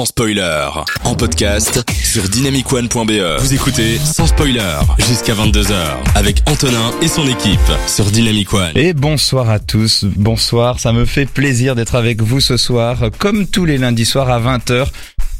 sans spoiler. En podcast sur dynamicone.be. Vous écoutez sans spoiler jusqu'à 22h avec Antonin et son équipe sur Dynamic One. Et bonsoir à tous, bonsoir, ça me fait plaisir d'être avec vous ce soir, comme tous les lundis soirs à 20h,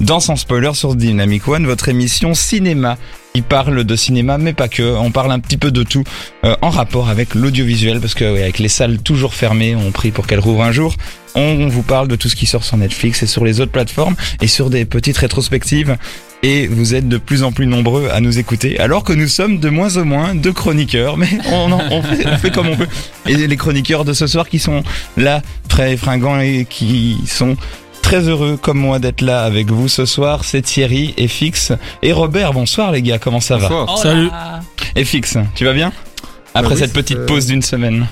dans Sans Spoiler sur Dynamic One, votre émission cinéma. Il parle de cinéma, mais pas que. On parle un petit peu de tout euh, en rapport avec l'audiovisuel, parce que avec les salles toujours fermées, on prie pour qu'elles rouvrent un jour. On vous parle de tout ce qui sort sur Netflix et sur les autres plateformes et sur des petites rétrospectives. Et vous êtes de plus en plus nombreux à nous écouter, alors que nous sommes de moins en moins de chroniqueurs, mais on, en- on fait, on fait comme on peut. Et les chroniqueurs de ce soir qui sont là, et fringants et qui sont très heureux comme moi d'être là avec vous ce soir, c'est Thierry et Fix et Robert. Bonsoir les gars, comment ça va Bonsoir. Salut. Et Fix, tu vas bien Après oui, cette petite euh, pause d'une semaine.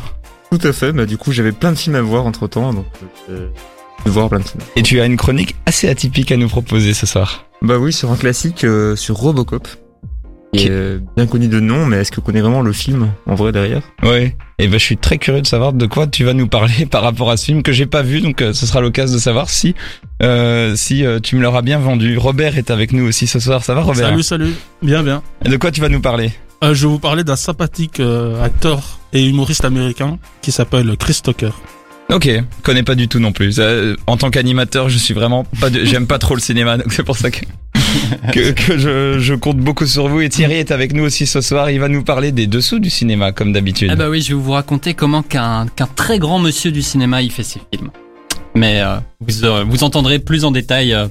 Tout à fait, bah du coup j'avais plein de films à voir entre temps, donc euh, je vais voir plein de films. Et tu as une chronique assez atypique à nous proposer ce soir. Bah oui, sur un classique, euh, sur Robocop, qui est euh, bien connu de nom, mais est-ce que vous connaissez vraiment le film en vrai derrière? Oui. Et ben je suis très curieux de savoir de quoi tu vas nous parler par rapport à ce film que j'ai pas vu, donc euh, ce sera l'occasion de savoir si euh, si euh, tu me l'auras bien vendu. Robert est avec nous aussi ce soir. Ça va Robert? Salut, salut. Bien, bien. Et De quoi tu vas nous parler? Euh, je vais vous parler d'un sympathique euh, acteur et humoriste américain qui s'appelle Chris Tucker. Ok, connais pas du tout non plus. Euh, en tant qu'animateur, je suis vraiment pas, de- j'aime pas trop le cinéma, donc c'est pour ça que que, que je, je compte beaucoup sur vous. Et Thierry est avec nous aussi ce soir. Il va nous parler des dessous du cinéma comme d'habitude. Ah bah oui, je vais vous raconter comment qu'un qu'un très grand monsieur du cinéma il fait ses films. Mais euh, vous, euh, vous entendrez plus en détail euh,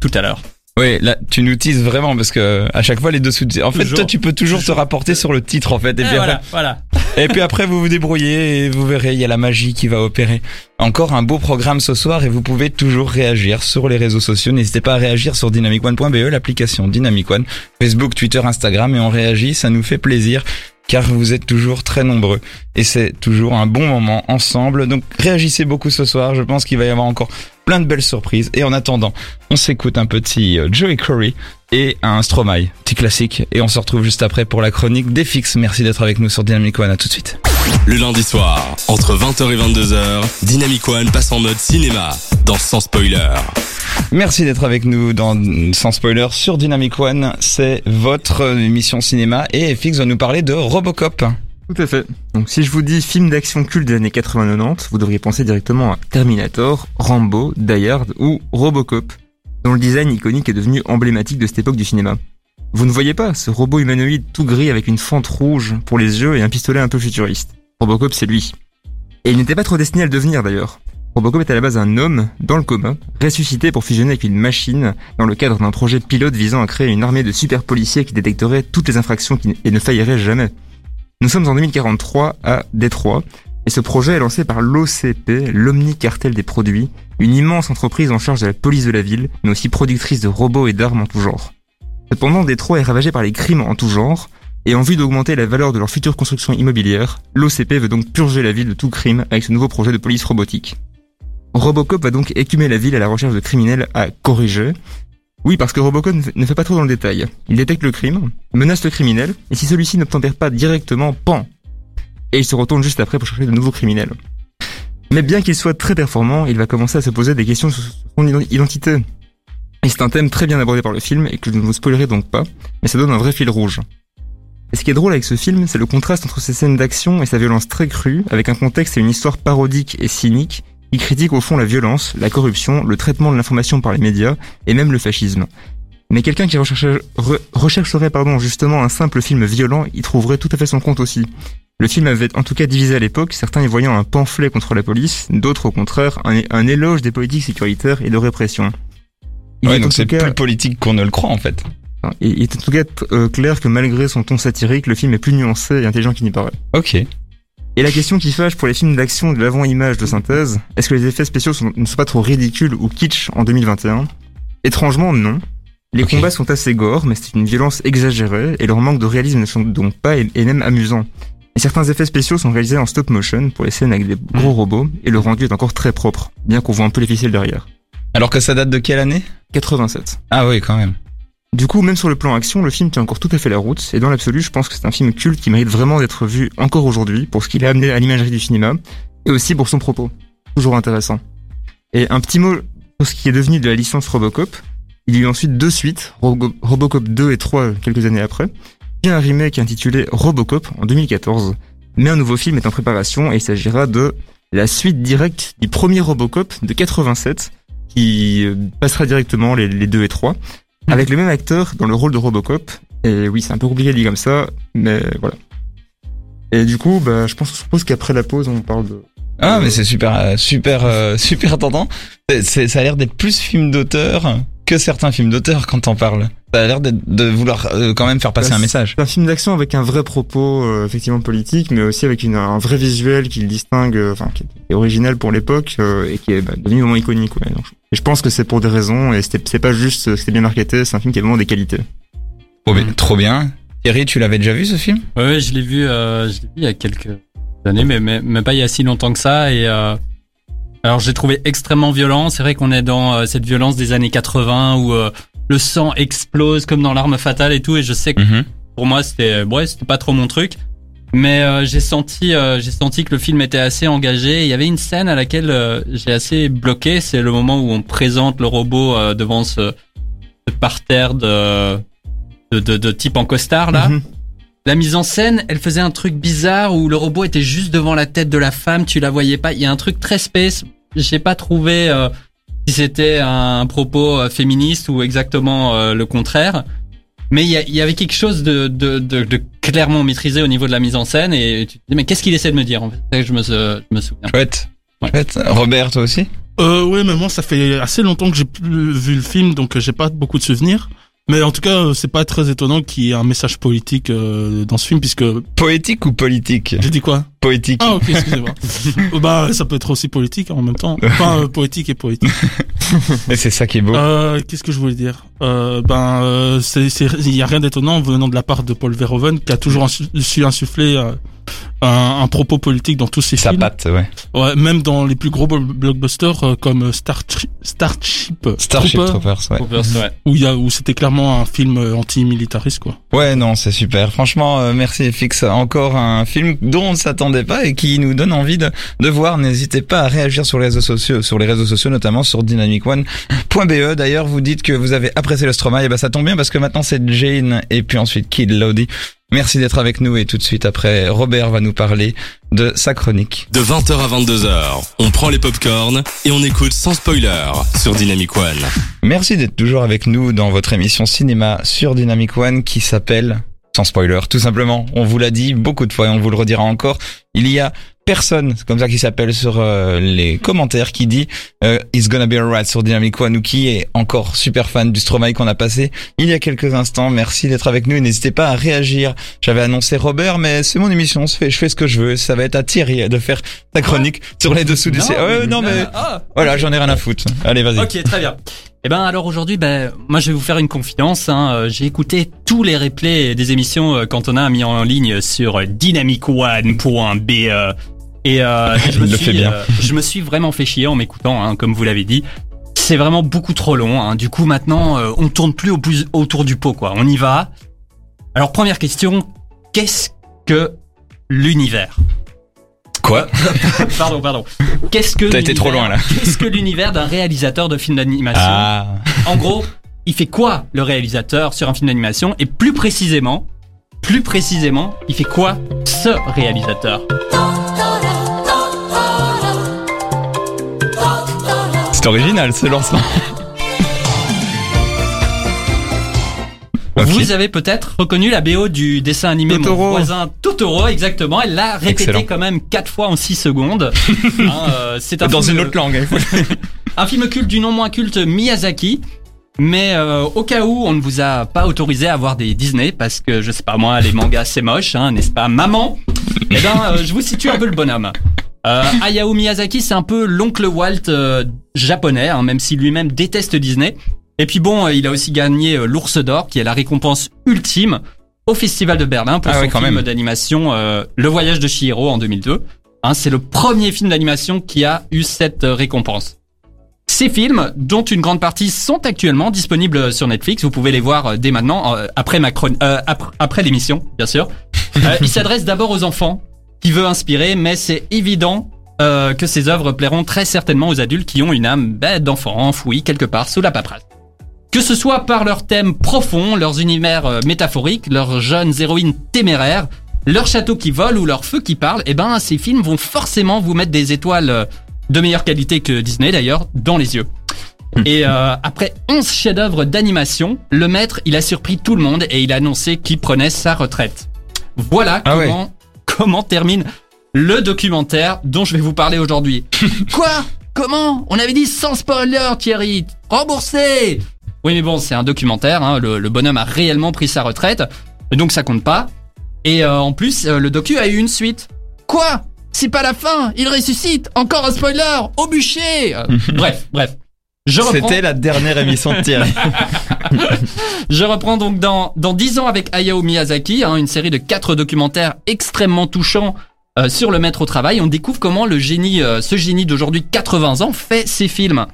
tout à l'heure. Oui, là tu nous teases vraiment parce que à chaque fois les dessous. de- En fait, Toujours. toi tu peux toujours te rapporter sur le titre en fait. Et Et puis, voilà, après, voilà. Et puis après vous vous débrouillez et vous verrez, il y a la magie qui va opérer. Encore un beau programme ce soir et vous pouvez toujours réagir sur les réseaux sociaux. N'hésitez pas à réagir sur dynamicone.be, l'application Dynamic One, Facebook, Twitter, Instagram et on réagit, ça nous fait plaisir car vous êtes toujours très nombreux et c'est toujours un bon moment ensemble. Donc réagissez beaucoup ce soir, je pense qu'il va y avoir encore plein de belles surprises et en attendant, on s'écoute un petit euh, Joey Curry et un Stromae, petit classique et on se retrouve juste après pour la chronique des fixes. Merci d'être avec nous sur Dynamic One, à tout de suite. Le lundi soir, entre 20h et 22h, Dynamic One passe en mode cinéma dans Sans spoiler. Merci d'être avec nous dans Sans Spoiler sur Dynamic One. C'est votre euh, émission cinéma et FX va nous parler de Robocop. Tout à fait. Donc si je vous dis film d'action culte des années 80-90, vous devriez penser directement à Terminator, Rambo, Die Hard ou Robocop, dont le design iconique est devenu emblématique de cette époque du cinéma. Vous ne voyez pas ce robot humanoïde tout gris avec une fente rouge pour les yeux et un pistolet un peu futuriste. Robocop, c'est lui. Et il n'était pas trop destiné à le devenir d'ailleurs. Robocop est à la base un homme dans le coma, ressuscité pour fusionner avec une machine dans le cadre d'un projet pilote visant à créer une armée de super policiers qui détecterait toutes les infractions et ne faillirait jamais. Nous sommes en 2043 à Détroit, et ce projet est lancé par l'OCP, l'Omni-Cartel des produits, une immense entreprise en charge de la police de la ville, mais aussi productrice de robots et d'armes en tout genre. Cependant, Détroit est ravagé par les crimes en tout genre, et en vue d'augmenter la valeur de leur future construction immobilière, l'OCP veut donc purger la ville de tout crime avec ce nouveau projet de police robotique. Robocop va donc écumer la ville à la recherche de criminels à corriger. Oui, parce que Robocop ne fait- pas trop dans le détail. Il détecte le crime, menace le criminel, et si celui-ci n'obtempère pas directement, pan Et il se retourne juste après pour chercher de nouveaux criminels. Mais bien qu'il soit très performant, il va commencer à se poser des questions sur son ident- identité. Et c'est un thème très bien abordé par le film et que je ne vous spoilerai donc pas, mais ça donne un vrai fil rouge. Et ce qui est drôle avec ce film, c'est le contraste entre ses scènes d'action et sa violence très crue, avec un contexte et une histoire parodique et cynique, qui critique au fond la violence, la corruption, le traitement de l'information par les médias, et même le fascisme. Mais quelqu'un qui rechercherait, re- rechercherait pardon, justement un simple film violent y trouverait tout à fait son compte aussi. Le film avait en tout cas divisé à l'époque, certains y voyant un pamphlet contre la police, d'autres au contraire un, un éloge des politiques sécuritaires et de répression. Il Ouais, donc c'est plus politique qu'on ne le croit en fait. il il est en tout cas euh, clair que malgré son ton satirique, le film est plus nuancé et intelligent qu'il n'y paraît. Ok. Et la question qui fâche pour les films d'action de l'avant-image de synthèse, est-ce que les effets spéciaux sont- ne sont pas trop ridicules ou kitsch en 2021 Étrangement, non. Les combats sont assez gore, mais c'est une violence exagérée, et leur manque de réalisme ne sont donc pas et, et même amusants. Et certains effets spéciaux sont réalisés en stop motion pour les scènes avec des gros robots, et le rendu est encore très propre, bien qu'on voit un peu les ficelles derrière. Alors que ça date de quelle année? 87. Ah oui, quand même. Du coup, même sur le plan action, le film tient encore tout à fait la route, et dans l'absolu, je pense que c'est un film culte qui mérite vraiment d'être vu encore aujourd'hui pour ce qu'il a amené à l'imagerie du cinéma, et aussi pour son propos. Toujours intéressant. Et un petit mot sur ce qui est devenu de la licence Robocop. Il y a eu ensuite deux suites, Robo- Robocop 2 et 3 quelques années après, puis un remake intitulé Robocop en 2014. Mais un nouveau film est en préparation et il s'agira de la suite directe du premier Robocop de 87 qui euh, passera directement les 2 et 3 avec le même acteur dans le rôle de Robocop. Et oui, c'est un peu compliqué dit comme ça, mais voilà. Et du coup, bah, je pense, je suppose qu'après la pause, on parle de... Ah, mais c'est super, euh, super, euh, super tentant. C'est- ça a l'air d'être plus film d'auteur que certains films d'auteur quand on parle. Ça a l'air de vouloir euh, quand même faire passer Bah, un message. C'est un film d'action avec un vrai propos, euh, effectivement politique, mais aussi avec une, un vrai visuel qui le distingue, enfin qui est original pour l'époque euh, et qui est bah, devenu vraiment iconique. Ouais. Donc, et je pense que c'est pour des raisons et c'était- c'est pas juste que c'est bien marketé, c'est un film qui a vraiment des qualités. Trop bien. Trop bien. Thierry, tu l'avais déjà vu ce film? Ouais, ouais, je l'ai vu, euh, je l'ai vu il y a quelques années, mais, mais, mais pas il y a si longtemps que ça. Et euh, alors, j'ai trouvé extrêmement violent. C'est vrai qu'on est dans euh, cette violence des années 80 où euh, le sang explose comme dans l'arme fatale et tout. Et je sais que pour moi, c'était ouais, c'était pas trop mon truc. Mais euh, j'ai senti, euh, j'ai senti que le film était assez engagé. Il y avait une scène à laquelle euh, j'ai assez bloqué. C'est le moment où on présente le robot euh, devant ce, ce parterre de, de, de, de type en costard là. Mhm. La mise en scène, elle faisait un truc bizarre où le robot était juste devant la tête de la femme, tu la voyais pas. Il y a un truc très space. J'ai pas trouvé euh, si c'était un propos euh, féministe ou exactement le contraire. Mais il y, a- il y avait quelque chose de, de, de, de clairement maîtrisé au niveau de la mise en scène et tu te dis mais qu'est-ce qu'il essaie de me dire en fait? Je me, je me souviens. Chouette. Ouais. Chouette. Robert, toi aussi? Euh, oui, mais moi, ça fait assez longtemps que j'ai plus vu le film, donc euh, j'ai pas beaucoup de souvenirs. Mais en tout cas, euh, c'est pas très étonnant qu'il y ait un message politique euh, dans ce film, puisque Poétique ou politique? J'ai dit quoi? Poétique. Ah ok, excusez-moi. Bah, ça peut être aussi politique en même temps. Enfin, euh, poétique et poétique. Et c'est ça qui est beau. Euh, Qu'est-ce que je voulais dire? Euh, Ben, euh, il y a rien d'étonnant venant de la part de Paul Verhoeven, qui a toujours su insuffler euh, un, un propos politique dans tous ses Sa films. patte, ouais. Ouais, même dans les plus gros blo- blockbusters euh, comme Star Tri- Starship, Starship Trooper, Troopers, ouais. Ouais. où il y a où c'était clairement un film anti-militariste quoi. Ouais, non, c'est super. Franchement, euh, merci FX. Encore un film dont on ne s'attendait pas et qui nous donne envie de, de voir. N'hésitez pas à réagir sur les réseaux sociaux, sur les réseaux sociaux, notamment sur dynamicone.be. D'ailleurs, vous dites que vous avez apprécié le Stromae. Et ben, ça tombe bien parce que maintenant c'est Jane et puis ensuite Kid Lodi. Merci d'être avec nous et tout de suite après, Robert va nous parler de sa chronique. De 20h à 22h, on prend les popcorns et on écoute sans spoiler sur Dynamic One. Merci d'être toujours avec nous dans votre émission cinéma sur Dynamic One qui s'appelle sans spoiler, tout simplement. On vous l'a dit beaucoup de fois et on vous le redira encore. Il y a personne, c'est comme ça qui s'appelle sur euh, les commentaires, qui dit euh, It's gonna be alright sur Dynamic One ou qui est encore super fan du Stromae qu'on a passé il y a quelques instants. Merci d'être avec nous et n'hésitez pas à réagir. J'avais annoncé Robert, mais c'est mon émission, je fais, je fais ce que je veux. Ça va être à Thierry de faire sa chronique sur les dessous du... C- Ouais, non mais... Ah, Voilà, j'en ai rien à foutre. Allez, vas-y. Ok, très bien. Eh ben alors aujourd'hui, ben moi je vais vous faire une confidence. Hein. Euh, J'ai écouté tous les replays des émissions euh, qu'Antonin a mis en ligne sur dynamicone.be et euh, je, me suis, bien. euh, je me suis vraiment fait chier en m'écoutant, hein, comme vous l'avez dit. C'est vraiment beaucoup trop long. Hein. Du coup maintenant, euh, on tourne plus au plus autour du pot, quoi. On y va. Alors première question, qu'est-ce que l'univers? Quoi Pardon, pardon. Qu'est-ce que T'as été trop l'univers- loin, là. Qu'est-ce que l'univers d'un réalisateur de film d'animation Ah, en gros, il fait quoi le réalisateur sur un film d'animation Et plus précisément, plus précisément, il fait quoi ce réalisateur c'est original ce lancement. Vous avez peut-être reconnu la BO du dessin animé Totoro. Mon voisin Totoro, exactement. Elle l'a répété Excellent. quand même quatre fois en six secondes. Hein, euh, c'est un Dans film- une autre langue. faut- Un film culte du non moins culte Miyazaki. Mais euh, au cas où on ne vous a pas autorisé à voir des Disney parce que je sais pas moi les mangas c'est moche hein, n'est-ce pas maman? Eh ben euh, je vous situe un peu le bonhomme. Euh, Hayao Miyazaki c'est un peu l'oncle Walt euh, japonais hein, même si lui-même déteste Disney. Et puis bon euh, il a aussi gagné euh, l'Ours d'or qui est la récompense ultime au Festival de Berlin pour Ah son ouais, quand film d'animation euh, Le Voyage de Chihiro en 2002. Hein, c'est le premier film d'animation qui a eu cette euh, récompense. Ces films, dont une grande partie sont actuellement disponibles sur Netflix, vous pouvez les voir dès maintenant, euh, après ma chron- euh, après, après l'émission, bien sûr. Euh, ils s'adressent d'abord aux enfants, qui veut inspirer, mais c'est évident euh, que ces œuvres plairont très certainement aux adultes qui ont une âme bah, d'enfant enfouie quelque part sous la paperasse. Que ce soit par leurs thèmes profonds, leurs univers euh, métaphoriques, leurs jeunes héroïnes téméraires, leurs châteaux qui volent ou leurs feux qui parlent, eh ben ces films vont forcément vous mettre des étoiles euh, de meilleure qualité que Disney d'ailleurs dans les yeux. Et euh, après 11 chefs-d'œuvre d'animation, le maître, il a surpris tout le monde et il a annoncé qu'il prenait sa retraite. Voilà Ah ouais. comment, comment termine le documentaire dont je vais vous parler aujourd'hui. Quoi? Comment? On avait dit sans spoiler, Thierry. Remboursé Oui, mais bon, c'est un documentaire. hein, le, le bonhomme a réellement pris sa retraite, donc ça compte pas. Et euh, en plus, euh, le docu a eu une suite. Quoi? C'est pas la fin Il ressuscite Encore un spoiler Au bûcher Euh, Bref, bref. Je reprends, C'était la dernière émission de Thierry. je reprends donc dans, dans 10 ans avec Hayao Miyazaki, hein, une série de quatre documentaires extrêmement touchants euh, sur le maître au travail. On découvre comment le génie, euh, ce génie d'aujourd'hui 80 ans fait ses films.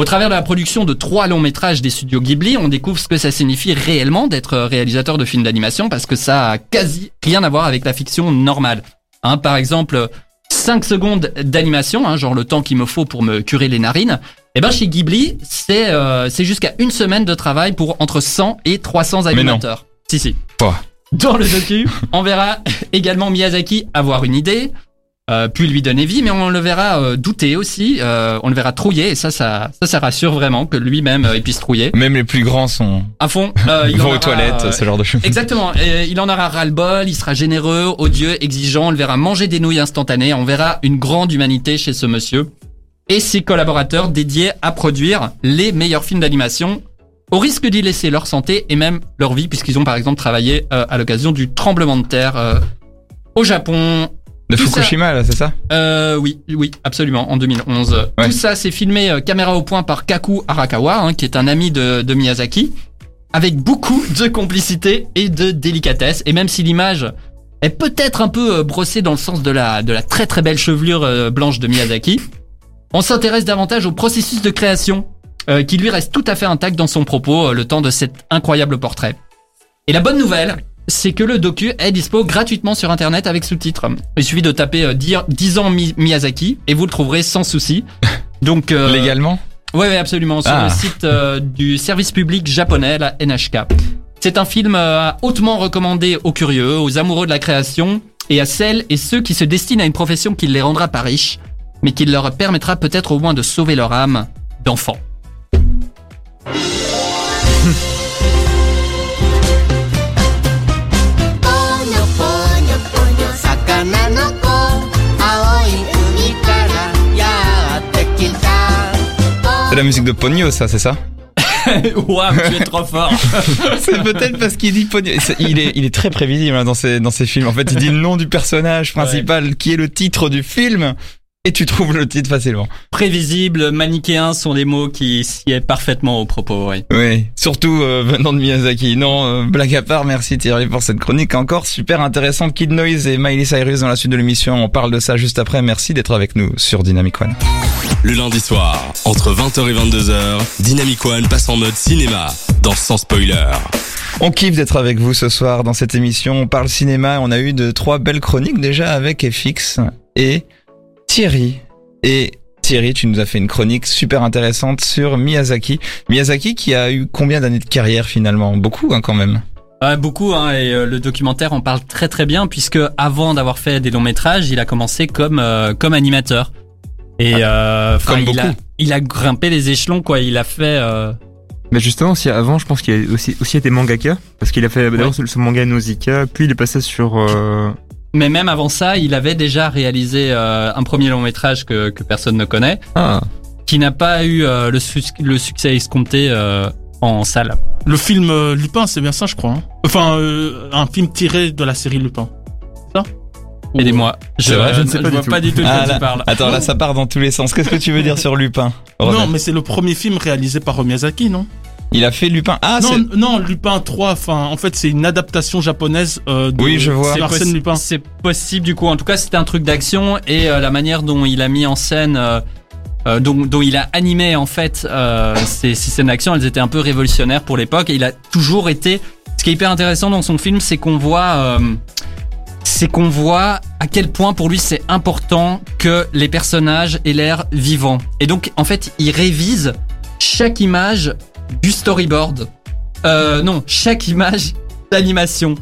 Au travers de la production de trois longs métrages des studios Ghibli, on découvre ce que ça signifie réellement d'être réalisateur de films d'animation parce que ça a quasi rien à voir avec la fiction normale. Hein, par exemple, 5 secondes d'animation, hein, genre le temps qu'il me faut pour me curer les narines. Et ben chez Ghibli, c'est euh, c'est jusqu'à une semaine de travail pour entre 100 et 300 non. animateurs. Si si. Pouah. Dans le docu, on verra également Miyazaki avoir une idée, euh, puis lui donner vie, mais on le verra euh, douter aussi, euh, on le verra trouiller, et ça, ça, ça, ça rassure vraiment que lui-même euh, il puisse trouiller. Même les plus grands sont À fond, euh, il en vont aux toilettes, ce genre de choses. Exactement, euh, il en aura ras-le-bol, il sera généreux, odieux, exigeant, on le verra manger des nouilles instantanées, on verra une grande humanité chez ce monsieur et ses collaborateurs dédiés à produire les meilleurs films d'animation au risque d'y laisser leur santé et même leur vie puisqu'ils ont par exemple travaillé euh, à l'occasion du tremblement de terre euh, au Japon. De tout ça- Fukushima, là, c'est ça Euh, oui, oui, absolument, en 2011. Ouais. Tout ça, c'est filmé euh, caméra au point par Kaku Arakawa, hein, qui est un ami de, de Miyazaki, avec beaucoup de complicité et de délicatesse. Et même si l'image est peut-être un peu euh, brossée dans le sens de la, de la très très belle chevelure euh, blanche de Miyazaki, on s'intéresse davantage au processus de création, qui lui reste tout à fait intact dans son propos le temps de cet incroyable portrait. Et la bonne nouvelle, c'est que le docu est dispo gratuitement sur internet avec sous-titres. Il suffit de taper euh, 10, 10 ans Mi- Miyazaki et vous le trouverez sans souci. Donc euh, Légalement? Ouais, absolument. Sur Ah. le site euh, du service public japonais, la NHK. C'est un film euh, hautement recommandé aux curieux, aux amoureux de la création et à celles et ceux qui se destinent à une profession qui ne les rendra pas riches, mais qui leur permettra peut-être au moins de sauver leur âme d'enfant. C'est la musique de Pogno, ça, c'est ça Waouh, tu es trop fort C'est peut-être parce qu'il dit Pogno. Il est, il est très prévisible hein, dans ses, dans ses films. En fait, il dit le nom du personnage principal, qui est le titre du film, et tu trouves le titre facilement. Prévisible, manichéen sont des mots qui sied parfaitement au propos, oui. Oui, surtout euh, venant de Miyazaki. Non, euh, blague à part, merci Thierry pour cette chronique encore super intéressante. Kid Noise et Miley Cyrus dans la suite de l'émission. On parle de ça juste après. Merci d'être avec nous sur Dynamic One. Le lundi soir, entre 20h et 22h, Dynamic One passe en mode cinéma, dans Sans Spoiler. On kiffe d'être avec vous ce soir dans cette émission. On parle cinéma. On a eu de trois belles chroniques déjà avec FX et Thierry. Et Thierry, tu nous as fait une chronique super intéressante sur Miyazaki. Miyazaki qui a eu combien d'années de carrière finalement? Beaucoup hein, quand même. Ouais, beaucoup, hein, et euh, le documentaire en parle très très bien, puisque avant d'avoir fait des longs métrages, il a commencé comme, euh, comme animateur. Et euh, enfin, Ah, comme il, a, beaucoup. il a grimpé les échelons, quoi. Il a fait... euh, Mais justement, si avant, je pense qu'il a aussi, aussi été mangaka, parce qu'il a fait d'abord ce, ce manga Nausicaa, puis il est passé sur. Mais même avant ça, il avait déjà réalisé euh, un premier long métrage que, que personne ne connaît, Ah, qui n'a pas eu euh, le, succès escompté euh, en salle. Le film euh, Lupin, c'est bien ça, je crois. hein. Enfin, euh, un film tiré de la série Lupin. C'est ça? Aidez-moi. Je, C'est vrai, je ne sais pas du tout. pas du tout de Ah, quoi là- tu parles. Attends, là ça part dans tous les sens. Qu'est-ce que tu veux dire sur Lupin Non, mais c'est le premier film réalisé par Miyazaki, non? Il a fait Lupin. Ah, non, c'est... non, Lupin 3, enfin, en fait, c'est une adaptation japonaise euh, de Oui, je vois. Arsène Lupin. C'est possible du coup. En tout cas, c'était un truc d'action et euh, la manière dont il a mis en scène, euh, euh, dont, dont il a animé en fait ces, ces scènes d'action, elles étaient un peu révolutionnaires pour l'époque. Et il a toujours été. Ce qui est hyper intéressant dans son film, c'est qu'on voit. euh, c'est qu'on voit à quel point pour lui c'est important que les personnages aient l'air vivants. Et donc en fait il révise chaque image du storyboard. Euh, non, chaque image d'animation,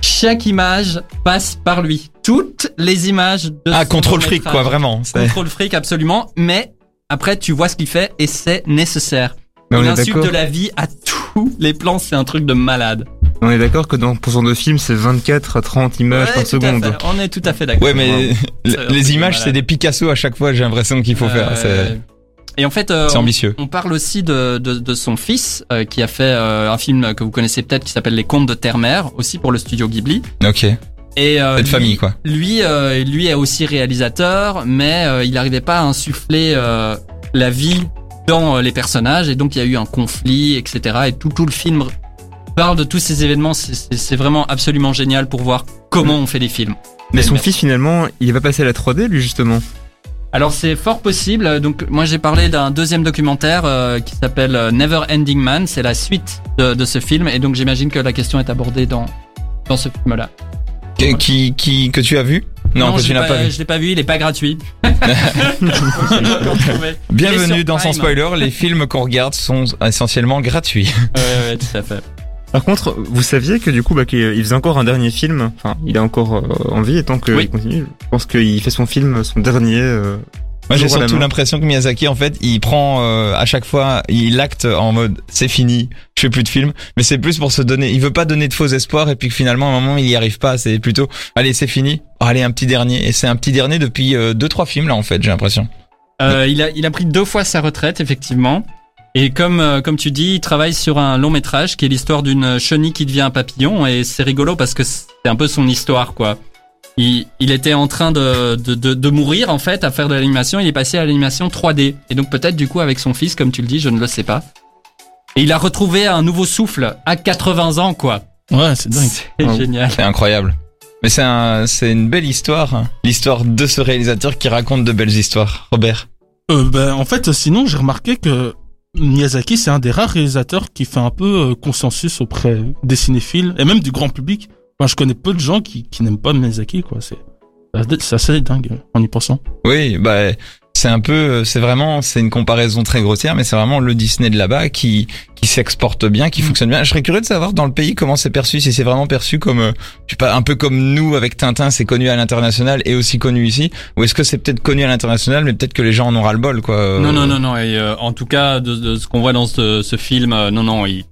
chaque image passe par lui. Toutes les images de Ah, contrôle fric, quoi, vraiment. Contrôle fric, absolument. Mais après, tu vois ce qu'il fait et c'est nécessaire. Mais on insulte de la vie à tous les plans, c'est un truc de malade. On est d'accord que dans pour de film, c'est 24 à 30 images Ouais, par seconde. On est tout à fait d'accord. Ouais, mais les images, c'est des Picasso à chaque fois, j'ai l'impression qu'il faut faire. Euh, C'est Et en fait, euh, c'est on, ambitieux. on parle aussi de, de, de son fils euh, qui a fait euh, un film que vous connaissez peut-être qui s'appelle Les Contes de Terre-Mère, aussi pour le studio Ghibli. Ok. Et euh, Cette lui- famille, quoi. Lui, euh, lui est aussi réalisateur, mais euh, il n'arrivait pas à insuffler euh, la vie dans euh, les personnages, et donc il y a eu un conflit, etc. Et tout, tout le film parle de tous ces événements. C'est- vraiment absolument génial pour voir comment on fait des films. Mais son Merci. fils finalement, il va passer à la 3D lui justement. Alors c'est fort possible. Donc moi j'ai parlé d'un deuxième documentaire euh, qui s'appelle euh, Never Ending Man. C'est la suite de, de ce film, et donc j'imagine que la question est abordée dans dans ce film-là. Qui, qui, qui- que tu as vu? Non, que je tu n'as pas vu. Je l'ai pas vu. Il est pas gratuit. Ouais, Bienvenue dans Sans. Spoiler. Les films qu'on regarde sont essentiellement gratuits. ouais, tout à fait. Par contre, vous saviez que du coup, bah, qu'il il faisait encore un dernier film. Enfin, il est encore euh, en vie et tant qu'il Oui. continue, je pense qu'il fait son film, son dernier. euh, Moi, j'ai surtout l'impression que Miyazaki, en fait, il prend euh, à chaque fois, il acte en mode c'est fini, je fais plus de films, mais c'est plus pour se donner. Il veut pas donner de faux espoirs et puis que finalement, à un moment, il y arrive pas. C'est plutôt, allez, c'est fini. Oh, allez, un petit dernier. Et c'est un petit dernier depuis euh, deux trois films là, en fait, j'ai l'impression. Euh, il a il a pris deux fois sa retraite effectivement. Et comme euh, comme tu dis, il travaille sur un long métrage qui est l'histoire d'une chenille qui devient un papillon et c'est rigolo parce que c'est un peu son histoire quoi. Il, il était en train de, de, de, de mourir en fait à faire de l'animation, il est passé à l'animation 3D et donc peut-être du coup avec son fils comme tu le dis, je ne le sais pas. Et il a retrouvé un nouveau souffle à 80 ans quoi. Ouais, c'est dingue. C'est génial. C'est incroyable. Mais c'est un, c'est une belle histoire, hein. l'histoire de ce réalisateur qui raconte de belles histoires. Robert. Euh, ben, en fait, sinon, j'ai remarqué que Miyazaki, c'est un des rares réalisateurs qui fait un peu euh, consensus auprès des cinéphiles et même du grand public. Enfin, je connais peu de gens qui, qui n'aiment pas Miyazaki, quoi. C'est, c'est assez dingue en y pensant. Oui, bah c'est un peu, c'est vraiment, c'est une comparaison très grossière, mais c'est vraiment le Disney de là-bas qui qui s'exporte bien, qui Mm. fonctionne bien. Je serais curieux de savoir dans le pays comment c'est perçu, si c'est vraiment perçu comme, euh, je sais pas, un peu comme nous avec Tintin, c'est connu à l'international et aussi connu ici, ou est-ce que c'est peut-être connu à l'international, mais peut-être que les gens en ont ras le bol, quoi. euh, Non, non, non, non. Et, euh, en tout cas, de, de ce qu'on voit dans ce, ce film, euh, non, non, il-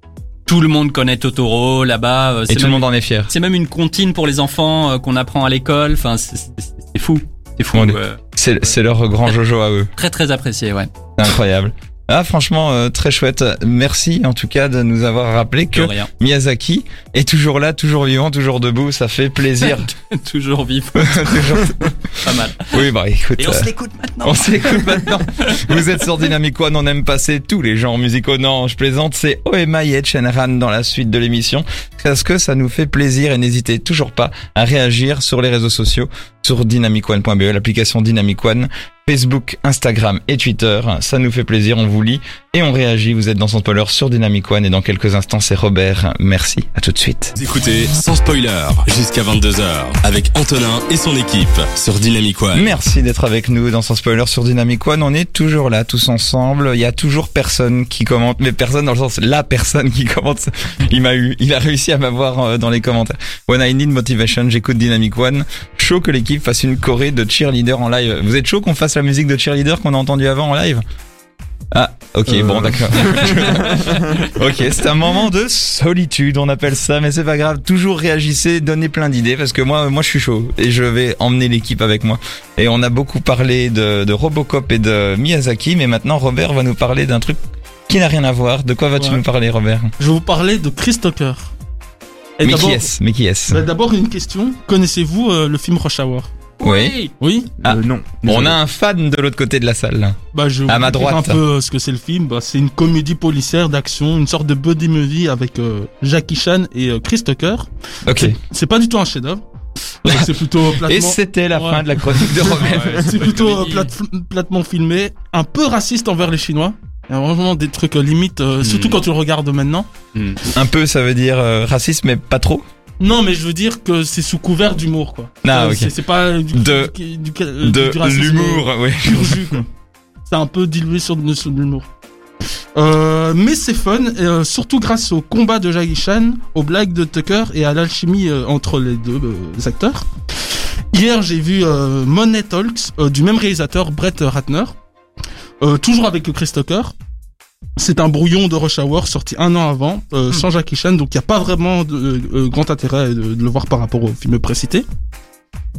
tout le monde connaît Totoro là-bas. euh, Et tout le monde en est fier. C'est même une comptine pour les enfants euh, qu'on apprend à l'école. Enfin, c'est fou. C'est fou. Euh, C'est leur grand Jojo à eux. très, très apprécié, ouais. Incroyable. Ah, franchement, euh, très chouette. Merci en tout cas de nous avoir rappelé que rien. Miyazaki est toujours là, toujours vivant, toujours debout. Ça fait plaisir. Toujours vif. Toujours- Pas mal. Oui, bah écoute. Et on euh, se l'écoute maintenant. On s'écoute maintenant. Vous êtes sur Dynamic One, on aime passer tous les genres musicaux. Non, je plaisante, c'est OMA et Ed Sheeran dans la suite de l'émission. Parce que ça nous fait plaisir et n'hésitez toujours pas à réagir sur les réseaux sociaux, sur dynamicone.be, l'application Dynamic One, Facebook, Instagram et Twitter. Ça nous fait plaisir, on vous lit et on réagit. Vous êtes dans son spoiler sur Dynamic One et dans quelques instants c'est Robert. Merci, à tout de suite. Vous écoutez sans spoiler jusqu'à 22h avec Antonin et son équipe sur Dynamic One. Merci d'être avec nous dans son spoiler sur Dynamic One. On est toujours là, tous ensemble. Il y a toujours personne qui commente, mais personne dans le sens la personne qui commente. Il m'a eu, il a réussi à m'avoir euh, dans les commentaires. When I need motivation, j'écoute Dynamic One. Chaud que l'équipe fasse une choré de cheerleader en live. Vous êtes chaud qu'on fasse la musique de cheerleader qu'on a entendu avant en live? Ah, ok, Euh. bon, d'accord. ok, c'est un moment de solitude, on appelle ça, mais c'est pas grave. Toujours réagissez, donnez plein d'idées, parce que moi, moi, je suis chaud et je vais emmener l'équipe avec moi. Et on a beaucoup parlé de, de Robocop et de Miyazaki, mais maintenant Robert va nous parler d'un truc qui n'a rien à voir. De quoi vas-tu Ouais. nous parler, Robert? Je vais vous parler de Chris Tucker. Et Mais qui est-ce? Est-ce? Bah, D'abord, une question. Connaissez-vous euh, le film Rush Hour? Oui. Oui Ah. Euh, non. Bon, on a un fan de l'autre côté de la salle. là. Bah, je À vous ma droite. un peu euh, ce que c'est le film. Bah, c'est une comédie policière d'action, une sorte de buddy movie avec euh, Jackie Chan et euh, Chris Tucker. Ok. C'est- pas du tout un chef-d'œuvre. C'est plutôt Et platement. c'était la Ouais. fin de la chronique de. Ouais, C'est plutôt plate- platement filmé, un peu raciste envers les Chinois. Il y a vraiment des trucs limites, euh, surtout Hmm. quand tu le regardes maintenant. Un peu, ça veut dire euh, raciste, mais pas trop. Non, mais je veux dire que c'est sous couvert d'humour, quoi. Ah, Euh, c'est- pas du, De- du, du- De racisme l'humour. C'est un peu dilué sur, de- sur de l'humour. Euh, mais c'est fun, et, euh, surtout grâce au combat de Jackie Chan, aux blagues de Tucker et à l'alchimie euh, entre les deux euh, acteurs. Hier, j'ai vu euh, Money Talks euh, du même réalisateur, Brett Ratner, euh, toujours avec Chris Tucker. C'est un brouillon de Rush Hour sorti un an avant, euh, sans Jackie Chan, donc il n'y a pas vraiment de, euh, grand intérêt de, de le voir par rapport au film précité.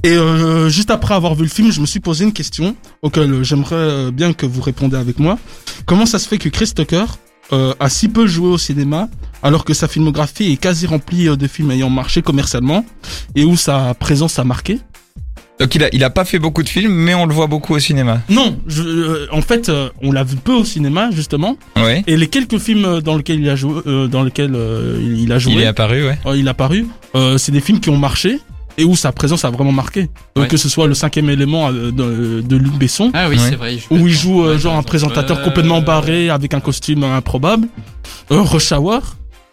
Et euh, juste après avoir vu le film, je me suis posé une question auquel euh, j'aimerais euh, bien que vous répondiez avec moi. Comment ça se fait que Chris Tucker euh, a si peu joué au cinéma alors que sa filmographie est quasi remplie euh, de films ayant marché commercialement et où sa présence a marqué? Donc il a, il a pas fait beaucoup de films, mais on le voit beaucoup au cinéma. Non, je, euh, en fait, euh, on l'a vu peu au cinéma justement Ouais. et les quelques films euh, dans lesquels il a joué, euh, dans lesquels euh, il il a joué, Il est apparu, ouais. euh, il a paru, euh, c'est des films qui ont marché et où sa présence a vraiment marqué. Euh, Ouais. Que ce soit le cinquième élément euh, de, de Luc Besson. Ah oui, Ouais. c'est vrai. il où il joue euh, genre un présentateur Euh, complètement barré avec un costume improbable. Euh, Rush Hour.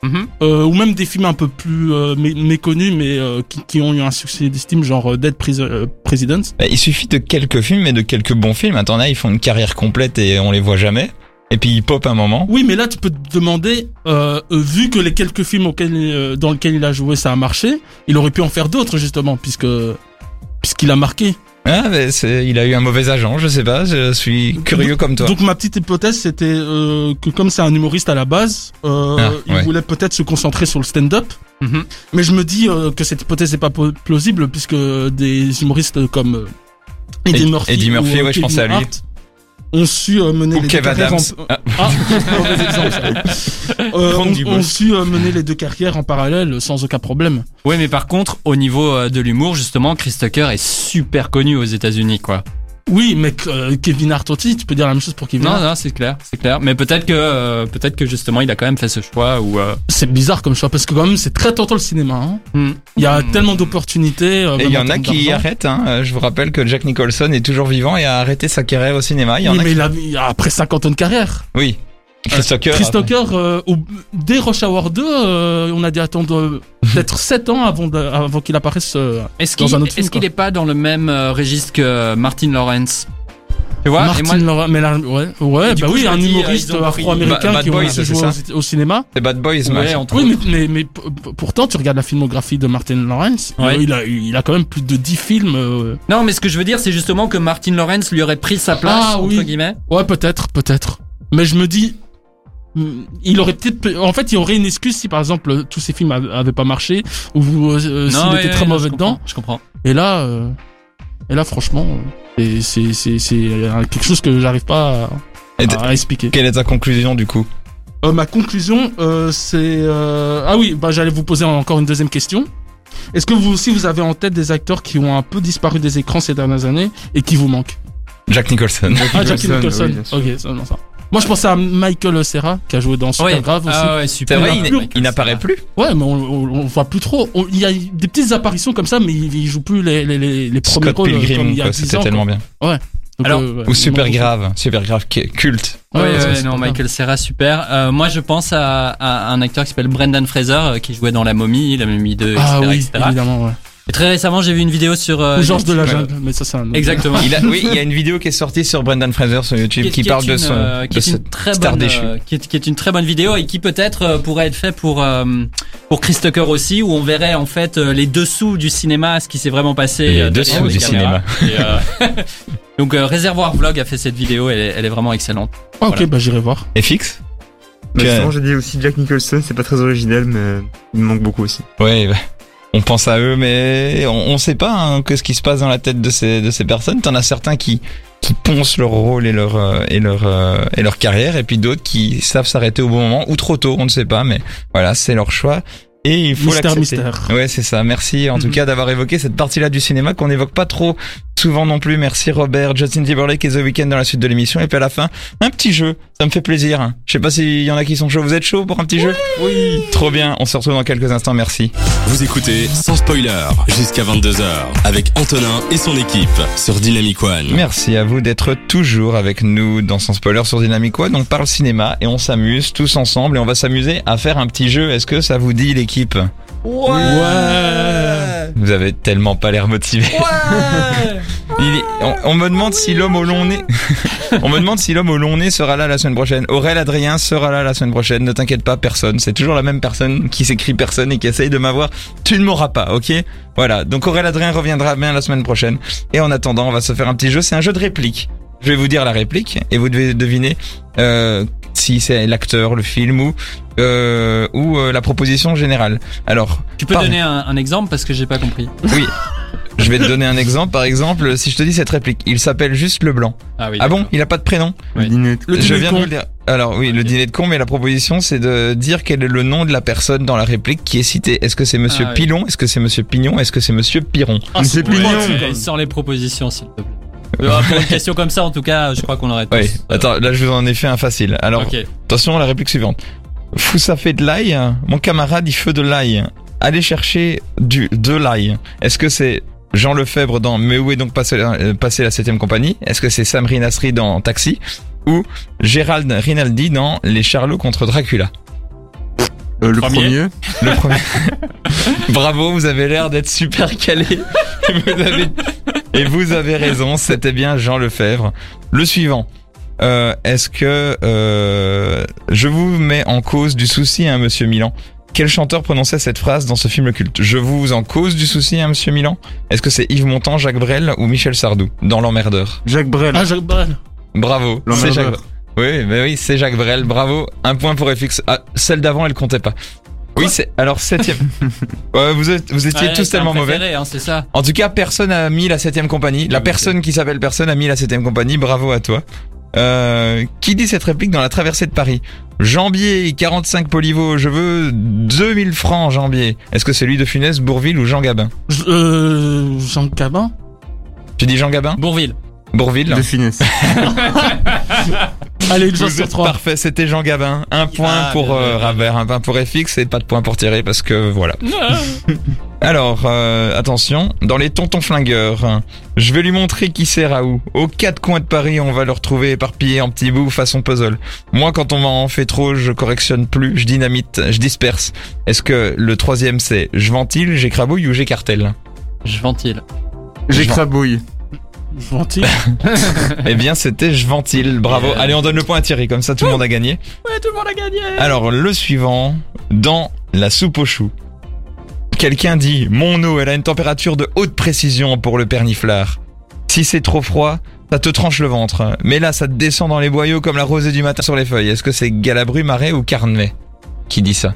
Mhm. Euh, ou même des films un peu plus euh, mé- méconnus mais euh, qui, qui ont eu un succès d'estime genre Dead Presidents. Bah, Il suffit de quelques films et de quelques bons films. Attends, là, ils font une carrière complète et on les voit jamais. Et puis ils pop un moment. Oui mais là tu peux te demander vu que les quelques films auxquels, dans lesquels il a joué ça a marché, il aurait pu en faire d'autres justement puisque puisqu'il a marqué. Ah, mais c'est, il a eu un mauvais agent, je sais pas. Je suis curieux comme toi. Donc ma petite hypothèse c'était euh, que comme c'est un humoriste à la base, euh, Ah, il ouais. voulait peut-être se concentrer sur le stand-up. Mhm. Mais je me dis euh, que cette hypothèse n'est pas plausible puisque des humoristes comme euh, Eddie Ed- Murphy, Eddie Murphy, ou, euh, ouais, je pensais à lui. Hart ont su euh, mener les deux carrières ont, su mener les deux carrières en parallèle sans aucun problème. Ouais, mais par contre, au niveau euh, de l'humour, justement, Chris Tucker est super connu aux États-Unis, quoi. Oui, mais euh, Kevin Hart aussi, tu peux dire la même chose pour Kevin Non, Hart. non, c'est clair, c'est clair. Mais peut-être que, euh, peut-être que justement, il a quand même fait ce choix ou. Euh... C'est bizarre comme choix parce que quand même c'est très tentant le cinéma. hein. hmm. Il y a Hmm. tellement d'opportunités. euh, Et il y en a qui d'argent. arrêtent. Hein. Euh, Je vous rappelle que Jack Nicholson est toujours vivant et a arrêté sa carrière au cinéma. Il y en Oui, a mais qui... il a, il a après 50 ans de carrière. Oui. Chris Tucker. Chris après. Tucker, euh, au- dès Rush Hour 2, euh, on a dû attendre euh, peut-être 7 ans avant, de- avant qu'il apparaisse. euh, Est-ce Dans qu'il un autre film, est-ce qu'il quoi. est pas dans le même euh, registre que Martin Lawrence? Tu vois Et Martin moi- Lawrence, mais là, ouais, ouais, Et bah coup, oui, un dis, euh, humoriste afro-américain Bad qui Boys, a joué au, au cinéma. C'est Bad Boys, Ouais, match. entre Oui, mais, mais, pourtant, tu regardes la filmographie de Martin Lawrence, Ouais. euh, il, a, il a quand même plus de 10 films. euh, Non, mais ce que je veux dire, c'est justement que Martin Lawrence lui aurait pris sa place Ah, entre oui. guillemets. Ouais, peut-être, peut-être. Mais je me dis, il aurait peut-être, en fait, il y aurait une excuse si par exemple tous ces films av- avaient pas marché ou euh, euh, s'il Non, était ouais, très ouais, mauvais je dedans. comprends, Je comprends. Et là, euh, et là, franchement, euh, c'est c'est c'est c'est euh, quelque chose que j'arrive pas à, expliquer. Quelle est ta conclusion du coup? Euh, ma conclusion, euh, c'est euh, ah oui, bah j'allais vous poser encore une deuxième question. Est-ce que vous aussi vous avez en tête des acteurs qui ont un peu disparu des écrans ces dernières années et qui vous manquent? Jack Nicholson. Ah, Jackie Nicholson, oui, ok, seulement ça. Moi, je pensais à Michael Serra qui a joué dans Super Ouais. Grave aussi. Ah ouais, C'est super. vrai, il, n'apparaît plus. Ouais, mais on, on, on voit plus trop. On- Il y a des petites apparitions comme ça, mais il, il joue plus les, les, les, les premiers Scott rôles euh, comme Pilgrim, il y a quoi, 10 c'était ans. tellement quoi. bien. Donc, Alors, euh, ouais, Ou Super Grave, Super Grave, culte. Ouais, Ouais, ouais, non. Michael Serra, super. Euh, moi, je pense à, à un acteur qui s'appelle Brendan Fraser, euh, qui jouait dans La Momie, La Momie 2, etc. Ah oui, etc. évidemment, ouais. Et très récemment, j'ai vu une vidéo sur... euh, Ou Georges de la Jungle, mais ça c'est un autre. Exactement. Il a, oui, il y a une vidéo qui est sortie sur Brendan Fraser sur YouTube qui, qui est parle de son euh, qui de est ce une très star bonne euh, qui, est, qui est une très bonne vidéo et qui peut-être euh, pourrait être fait pour euh, pour Chris Tucker aussi où on verrait en fait euh, les dessous du cinéma ce qui s'est vraiment passé Les euh, dessous les du caméras. Et, euh, donc euh, Réservoir Vlog a fait cette vidéo elle est, elle est vraiment excellente Ah, ok, Voilà. bah j'irai voir. Et fixe Mais Que- justement, j'ai dit aussi Jack Nicholson, c'est pas très original, mais il me manque beaucoup aussi. Ouais, bah, on pense à eux, mais on, on sait pas hein, que ce qui se passe dans la tête de ces de ces personnes. T'en as certains qui qui poncent leur rôle et leur euh, et leur euh, et leur carrière, et puis d'autres qui savent s'arrêter au bon moment ou trop tôt, on ne sait pas, mais voilà, c'est leur choix. Et il faut l'accepter. Ouais, c'est ça. Merci en tout Mhm. cas d'avoir évoqué cette partie-là du cinéma qu'on n'évoque pas trop souvent non plus. Merci Robert, Justin Timberlake et The Weeknd dans la suite de l'émission. Et puis à la fin, un petit jeu. Ça me fait plaisir. Je sais pas s'il y en a qui sont chauds. Vous êtes chauds pour un petit jeu? Oui. Trop bien. On se retrouve dans quelques instants. Merci. Vous écoutez sans spoiler jusqu'à 22h avec Antonin et son équipe sur Dynamic One. Merci à vous d'être toujours avec nous dans Sans Spoiler sur Dynamic One. On parle cinéma et on s'amuse tous ensemble et on va s'amuser à faire un petit jeu. Est-ce que ça vous dit l'équipe? Ouais. Vous avez tellement pas l'air motivé. Il est- on, on me demande si l'homme au long nez, on me demande si l'homme au long nez sera là la semaine prochaine. Aurel Adrien sera là la semaine prochaine. Ne t'inquiète pas, personne. C'est toujours la même personne qui s'écrit personne et qui essaye de m'avoir. Tu ne m'auras pas, ok? Voilà. Donc Aurel Adrien reviendra bien la semaine prochaine. Et en attendant, on va se faire un petit jeu. C'est un jeu de réplique. Je vais vous dire la réplique et vous devez deviner euh, si c'est l'acteur, le film ou euh, ou euh, la proposition générale. Alors, Tu peux Pardon. donner un, un exemple parce que j'ai pas compris. oui. Je vais te donner un exemple. Par exemple, si je te dis cette réplique, il s'appelle juste Leblanc. Ah oui. Ah bon? Il a pas de prénom Le dîner. Le Je viens con. de vous le dire. Alors oui, le dîner de con, mais la proposition c'est de dire quel est le nom de la personne dans la réplique qui est citée. Est-ce que c'est Monsieur Ah oui. Pilon? Est-ce que c'est Monsieur Pignon? Est-ce que c'est Monsieur Piron? Ah, Mais c'est Pignon. sans les propositions, s'il te plaît. Euh, pour une question comme ça, en tout cas, je crois qu'on aurait tous. Oui. Attends, là je vous en ai fait un facile. Alors attention à la réplique suivante. Fou ça fait de l'ail. Mon camarade il fait de l'ail. Allez chercher du de l'ail. Est-ce que c'est Jean Lefebvre dans Mais où est donc passé, euh, passé la septième compagnie? Est-ce que c'est Sam Rinasri dans Taxi? Ou Gérald Rinaldi dans Les Charlots contre Dracula? Euh, le Premier. premier. Le premier. Bravo, vous avez l'air d'être super calé. Vous avez, et vous avez raison, c'était bien Jean Lefebvre. Le suivant. Euh, Est-ce que euh, je vous mets en cause du souci, hein, Monsieur Milan Quel chanteur prononçait cette phrase dans ce film culte? Je vous en cause du souci, hein, Monsieur Milan? Est-ce que c'est Yves Montand, Jacques Brel ou Michel Sardou dans L'Emmerdeur? Jacques Brel. Ah, Jacques Brel. Bravo, c'est L'Emmerdeur. Jacques. Oui, mais oui, c'est Jacques Brel. Bravo, un point pour FX. Ah, celle d'avant, elle comptait pas. Oui, c'est alors septième. Ouais, vous êtes, vous étiez Ouais, tous tellement mauvais. Hein, c'est ça. En tout cas, personne a mis la septième compagnie. La Ah oui, personne qui s'appelle personne a mis la septième compagnie. Bravo à toi. Euh, qui dit cette réplique dans la traversée de Paris? Jambier, 45 Polivo, je veux 2000 francs, Jambier. Est-ce que c'est lui de Funès, Bourville ou Jean Gabin? Je- Euh, Jean Cabin. Tu dis Jean Gabin? Bourville. Bourville De finesse. Allez, une chance sur trois. Parfait, c'était Jean Gabin. Un point Ah, pour euh. Rabert, un point pour FX et pas de point pour Thierry parce que voilà. Alors, euh, attention, dans les tontons flingueurs, je vais lui montrer qui c'est Raoult. Aux quatre coins de Paris, on va le retrouver éparpillé en petits bouts façon puzzle. Moi, quand on m'en fait trop, je correctionne plus, je dynamite, je disperse. Est-ce que le troisième c'est je ventile, j'écrabouille ou j'écartèle? Je ventile. J'écrabouille. Gentil. Eh bien, c'était je ventile. Bravo. Yeah. Allez, on donne le point à Thierry, comme ça tout le monde a gagné. Ouais, tout le monde a gagné. Alors, le suivant, dans la soupe aux choux. Quelqu'un dit, mon eau, elle a une température de haute précision pour le perniflard. Si c'est trop froid, ça te tranche le ventre. Mais là, ça te descend dans les boyaux comme la rosée du matin sur les feuilles. Est-ce que c'est Galabru, Marais ou Carnet qui dit ça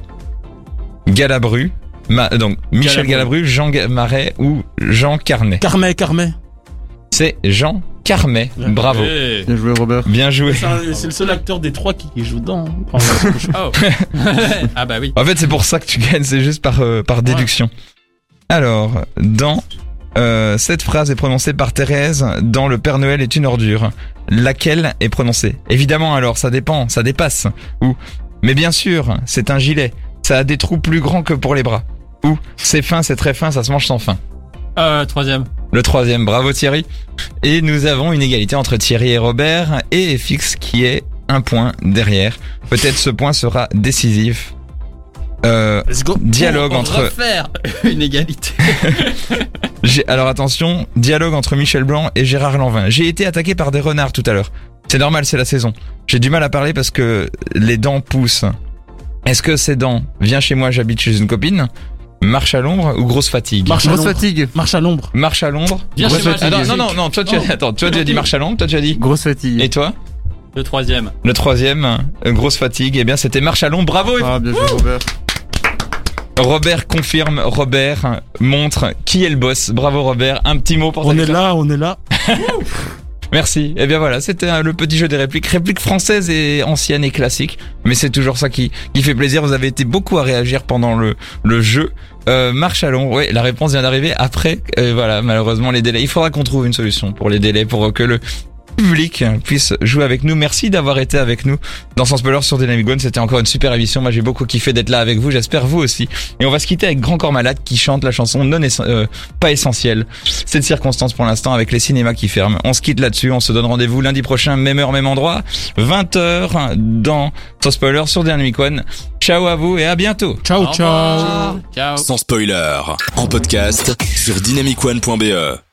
Galabru, Ma- donc Michel Galabru, Jean Ga- Marais ou Jean Carnet Carmet, Carmet. C'est Jean Carmet. Bravo. Bien joué, Robert. Bien joué. C'est le seul acteur des trois qui, qui joue dedans. hein. Oh. ah bah oui. En fait, c'est pour ça que tu gagnes, c'est juste par, euh, par déduction. Alors, dans euh, cette phrase est prononcée par Thérèse dans Le Père Noël est une ordure. Laquelle est prononcée? Évidemment, alors, ça dépend, ça dépasse. Ou, mais bien sûr, c'est un gilet. Ça a des trous plus grands que pour les bras. Ou, c'est fin, c'est très fin, ça se mange sans fin. Euh, troisième. Le troisième, bravo Thierry. Et nous avons une égalité entre Thierry et Robert et FX qui est un point derrière. Peut-être ce point sera décisif. Euh, dialogue Pour entre refaire une égalité. Alors attention, dialogue entre Michel Blanc et Gérard Lanvin. J'ai été attaqué par des renards tout à l'heure. C'est normal, c'est la saison. J'ai du mal à parler parce que les dents poussent. Est-ce que c'est dents Viens chez moi, j'habite chez une copine. Marche à l'ombre ou grosse fatigue Marche à Grosse l'ombre. fatigue. Marche à l'ombre. Marche à l'ombre. Viens Grosse chez moi, fatigue. Ah, j'ai non, non, non, non, toi tu as, Oh. attends, toi tu as dit marche à l'ombre, toi tu as dit. Grosse fatigue. Et toi Le troisième. Le troisième, euh, grosse fatigue. Eh bien, c'était marche à l'ombre. Bravo. Ah, bien joué, Robert. Robert confirme. Robert montre qui est le boss. Bravo Robert. Un petit mot pour On ta est là, on est là. Merci. Eh bien voilà, c'était euh, le petit jeu des répliques. Répliques françaises et anciennes et classiques. Mais c'est toujours ça qui, qui fait plaisir. Vous avez été beaucoup à réagir pendant le, le jeu. Euh, marche à l'ombre. Oui, la réponse vient d'arriver après. euh, voilà, malheureusement les délais. Il faudra qu'on trouve une solution pour les délais, pour que le public puisse jouer avec nous. Merci d'avoir été avec nous dans Sans Spoiler sur Dynamic One. C'était encore une super émission. Moi, j'ai beaucoup kiffé d'être là avec vous. J'espère vous aussi. Et on va se quitter avec Grand Corps Malade qui chante la chanson non essen- euh, pas essentielle. C'est de circonstance pour l'instant avec les cinémas qui ferment. On se quitte là-dessus. On se donne rendez-vous lundi prochain, même heure, même endroit, 20h dans Sans Spoiler sur Dynamic One. Ciao à vous et à bientôt. Ciao, ciao. Ciao. Sans spoiler, en podcast sur dynamicone.be.